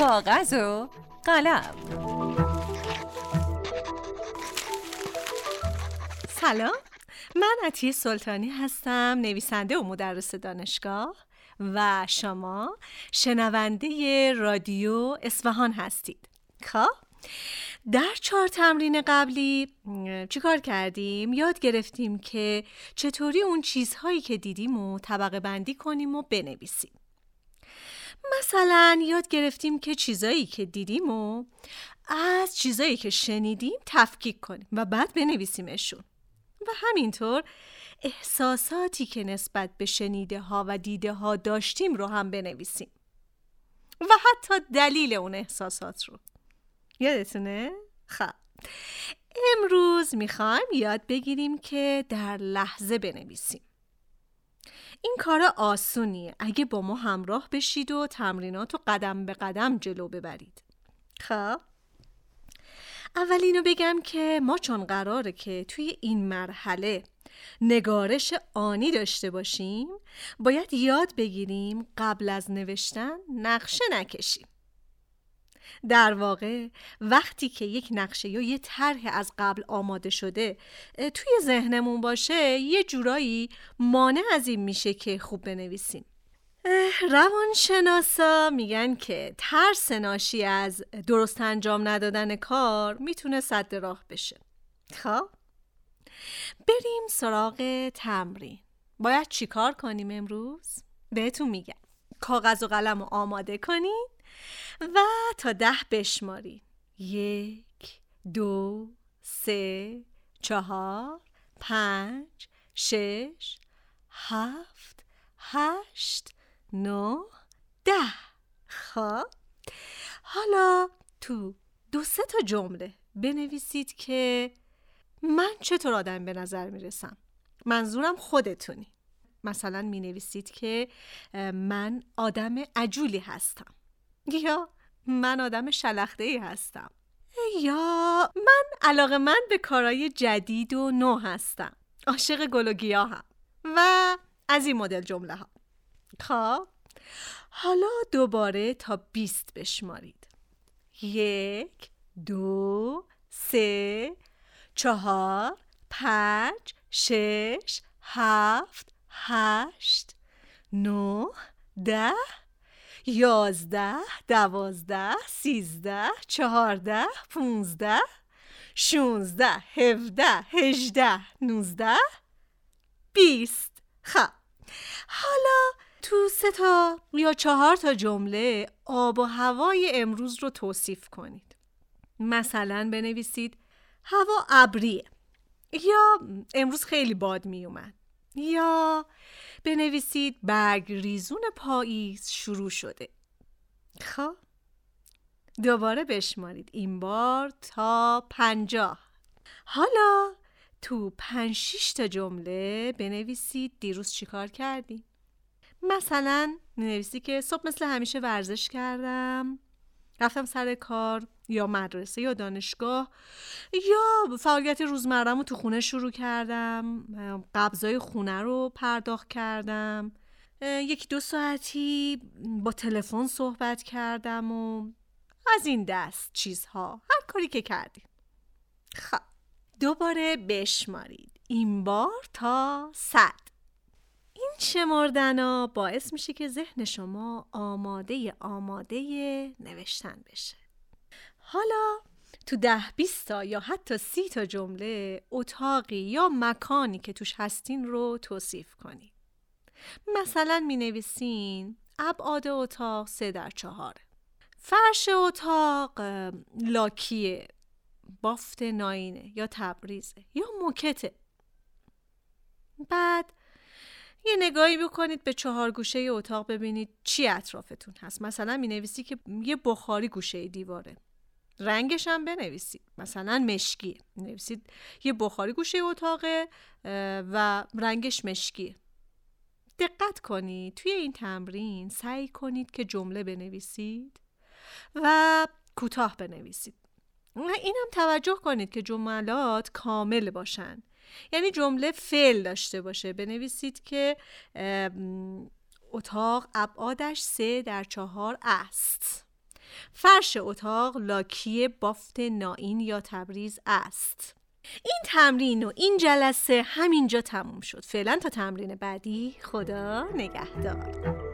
کاغذ و قلم. سلام. من عطیه سلطانی هستم نویسنده و مدرس دانشگاه و شما شنونده رادیو اصفهان هستید. خب در چهار تمرین قبلی چیکار کردیم؟ یاد گرفتیم که چطوری اون چیزهایی که دیدیم و طبقه بندی کنیم و بنویسیم. مثلا یاد گرفتیم که چیزایی که دیدیم و از چیزایی که شنیدیم تفکیک کنیم و بعد بنویسیمشون. و همینطور احساساتی که نسبت به شنیده ها و دیده ها داشتیم رو هم بنویسیم. و حتی دلیل اون احساسات رو. یادتونه؟ خب. امروز می‌خوایم یاد بگیریم که در لحظه بنویسیم. این کار آسونیه. اگه با ما همراه بشید و تمرینات رو قدم به قدم جلو ببرید. خب؟ اول اینو بگم که ما چون قراره که توی این مرحله نگارش آنی داشته باشیم باید یاد بگیریم قبل از نوشتن نقشه نکشیم. در واقع وقتی که یک نقشه یا یه طرح از قبل آماده شده توی ذهنمون باشه یه جورایی مانع از این میشه که خوب بنویسیم. روانشناسا میگن که ترس ناشی از درست انجام ندادن کار می‌تونه صد راه بشه. خب؟ بریم سراغ تمرین. باید چیکار کنیم امروز؟ بهتون میگم. کاغذ و قلم رو آماده کنین تا ده بشمارین یک دو سه چهار پنج شش هفت هشت نه ده. خب. حالا تو دو سه تا جمله بنویسید که من چطور آدم به نظر می‌رسم؟ منظورم خودتونی. مثلا می نویسید که من آدم عجولی هستم. یا من آدم شلخته ای هستم. یا من علاقه من به کارهای جدید و نو هستم. عاشق گل و گیاهم. و از این مدل جمله ها خب حالا دوباره تا بیست بشمارید. یک دو سه چهار پنج شش هفت هشت نه ده. یازده دوازده سیزده چهارده پونزده شونزده هفده هجده نوزده بیست. خب حالا تو سه تا یا چهار تا جمله آب و هوای امروز رو توصیف کنید. مثلا بنویسید هوا ابریه. یا امروز خیلی باد می اومد یا بنویسید برگ ریزون پاییز شروع شده. خب. دوباره بشمارید. این بار تا پنجاه. حالا تو پنج شیش تا جمله بنویسید دیروز چیکار کردی؟ مثلا نویسی که صبح مثل همیشه ورزش کردم رفتم سر کار یا مدرسه یا دانشگاه یا فعالیت روزمرم تو خونه شروع کردم قبضای خونه رو پرداخت کردم. یکی دو ساعتی با تلفن صحبت کردم و از این دست چیزها هر کاری که کردیم. خب دوباره بشمارید. این بار تا صد. این شمردن باعث میشه که ذهن شما آماده آماده نوشتن بشه. حالا تو ده بیست تا یا حتی سی تا جمله اتاقی یا مکانی که توش هستین رو توصیف کنید مثلا می نویسین ابعاد اتاق سه در چهاره فرش اتاق لاکیه بافت ناینه یا تبریزه یا موکته. بعد یه نگاهی بکنید به چهار گوشه اتاق ببینید چی اطرافتون هست. مثلا می نویسی که یه بخاری گوشه دیواره. رنگش هم بنویسید. مثلا مشکی. نویسید یه بخاری گوشه اتاقه و رنگش مشکی. دقت کنید. توی این تمرین سعی کنید که جمله بنویسید و کوتاه بنویسید. اینم توجه کنید که جملات کامل باشن. یعنی جمله فعل داشته باشه. بنویسید که اتاق ابعادش سه در چهار است. فرش اتاق لاکی بافت نائین یا تبریز است. این تمرین و این جلسه همینجا تموم شد. فعلا تا تمرین بعدی خدا نگهدار.